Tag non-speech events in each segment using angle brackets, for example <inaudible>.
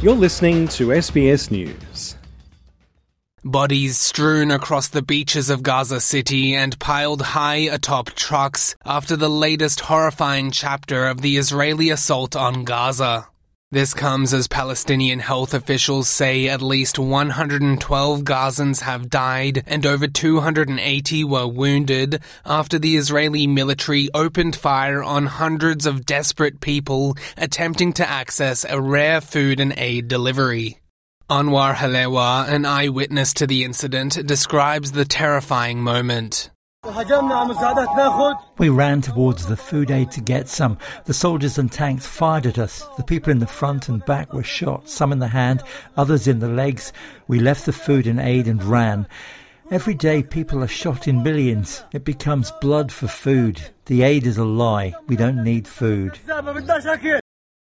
You're listening to SBS News. Bodies strewn across the beaches of Gaza City and piled high atop trucks after the latest horrifying chapter of the Israeli assault on Gaza. This comes as Palestinian health officials say at least 112 Gazans have died and over 280 were wounded after the Israeli military opened fire on hundreds of desperate people attempting to access a rare food and aid delivery. Anwar Halewa, an eyewitness to the incident, describes the terrifying moment. We ran towards the food aid to get some. The soldiers and tanks fired at us. The people in the front and back were shot, some in the hand, others in the legs. We left the food and aid and ran. Every day people are shot in millions. It becomes blood for food. The aid is a lie. We don't need food.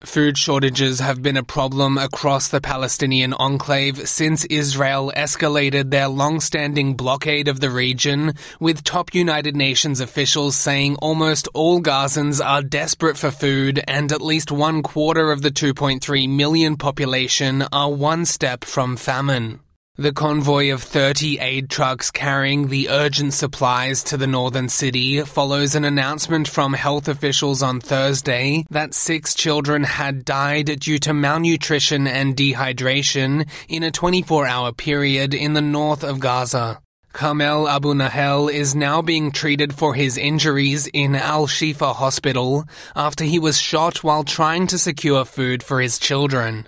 Food shortages have been a problem across the Palestinian enclave since Israel escalated their long-standing blockade of the region, with top United Nations officials saying almost all Gazans are desperate for food and at least one quarter of the 2.3 million population are one step from famine. The convoy of 30 aid trucks carrying the urgent supplies to the northern city follows an announcement from health officials on Thursday that six children had died due to malnutrition and dehydration in a 24 hour period in the north of Gaza. Kamel Abu Nahel is now being treated for his injuries in Al Shifa Hospital after he was shot while trying to secure food for his children.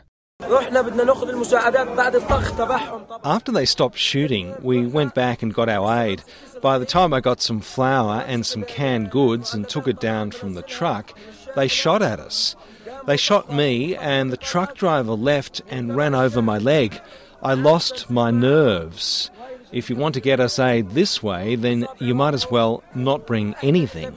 After they stopped shooting, we went back and got our aid. By the time I got some flour and some canned goods and took it down from the truck, they shot at us. They shot me, and the truck driver left and ran over my leg. I lost my nerves. If you want to get us aid this way, then you might as well not bring anything.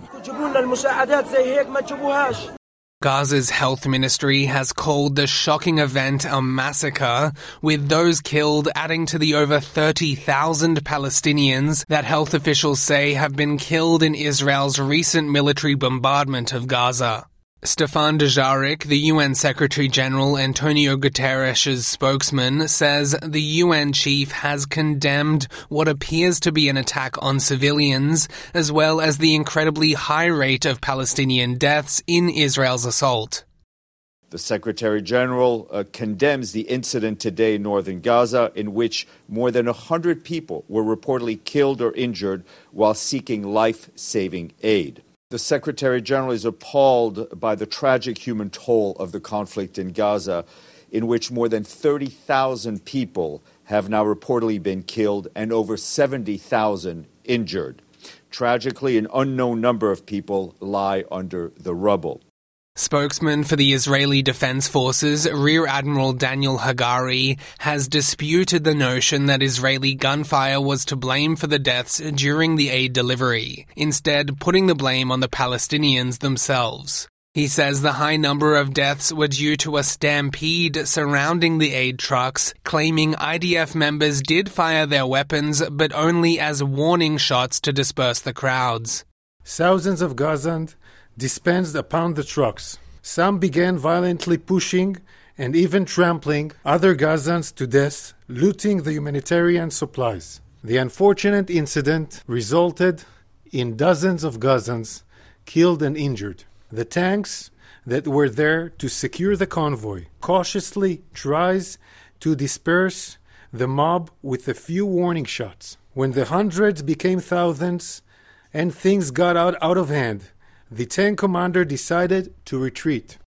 Gaza's health ministry has called the shocking event a massacre, with those killed adding to the over 30,000 Palestinians that health officials say have been killed in Israel's recent military bombardment of Gaza. Stefan Dujarric, the UN Secretary General Antonio Guterres' spokesman, says the UN chief has condemned what appears to be an attack on civilians, as well as the incredibly high rate of Palestinian deaths in Israel's assault. The Secretary General uh, condemns the incident today in northern Gaza, in which more than 100 people were reportedly killed or injured while seeking life saving aid. The Secretary General is appalled by the tragic human toll of the conflict in Gaza, in which more than 30,000 people have now reportedly been killed and over 70,000 injured. Tragically, an unknown number of people lie under the rubble. Spokesman for the Israeli Defense Forces, Rear Admiral Daniel Hagari, has disputed the notion that Israeli gunfire was to blame for the deaths during the aid delivery, instead putting the blame on the Palestinians themselves. He says the high number of deaths were due to a stampede surrounding the aid trucks, claiming IDF members did fire their weapons, but only as warning shots to disperse the crowds. Thousands of Gazans dispensed upon the trucks. Some began violently pushing and even trampling other Gazans to death, looting the humanitarian supplies. The unfortunate incident resulted in dozens of Gazans killed and injured. The tanks that were there to secure the convoy cautiously tries to disperse the mob with a few warning shots. When the hundreds became thousands and things got out, out of hand, the tank commander decided to retreat.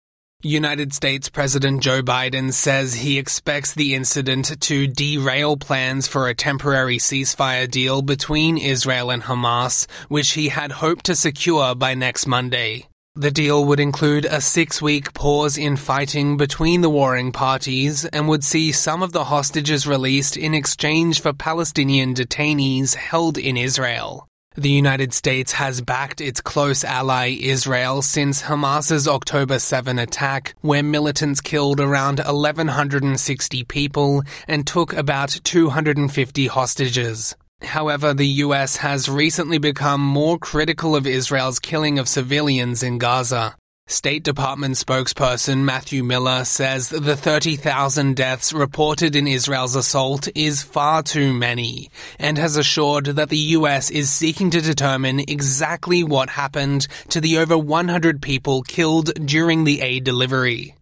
United States President Joe Biden says he expects the incident to derail plans for a temporary ceasefire deal between Israel and Hamas, which he had hoped to secure by next Monday. The deal would include a six week pause in fighting between the warring parties and would see some of the hostages released in exchange for Palestinian detainees held in Israel. The United States has backed its close ally Israel since Hamas's October 7 attack, where militants killed around 1,160 people and took about 250 hostages. However, the US has recently become more critical of Israel's killing of civilians in Gaza. State Department spokesperson Matthew Miller says the 30,000 deaths reported in Israel's assault is far too many and has assured that the US is seeking to determine exactly what happened to the over 100 people killed during the aid delivery.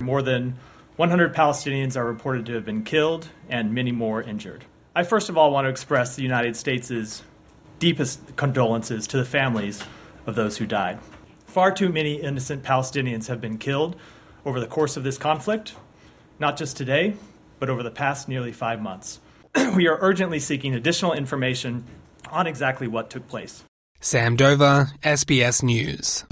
More than 100 Palestinians are reported to have been killed and many more injured. I first of all want to express the United States' deepest condolences to the families of those who died. Far too many innocent Palestinians have been killed over the course of this conflict, not just today, but over the past nearly five months. <clears throat> we are urgently seeking additional information on exactly what took place. Sam Dover, SBS News.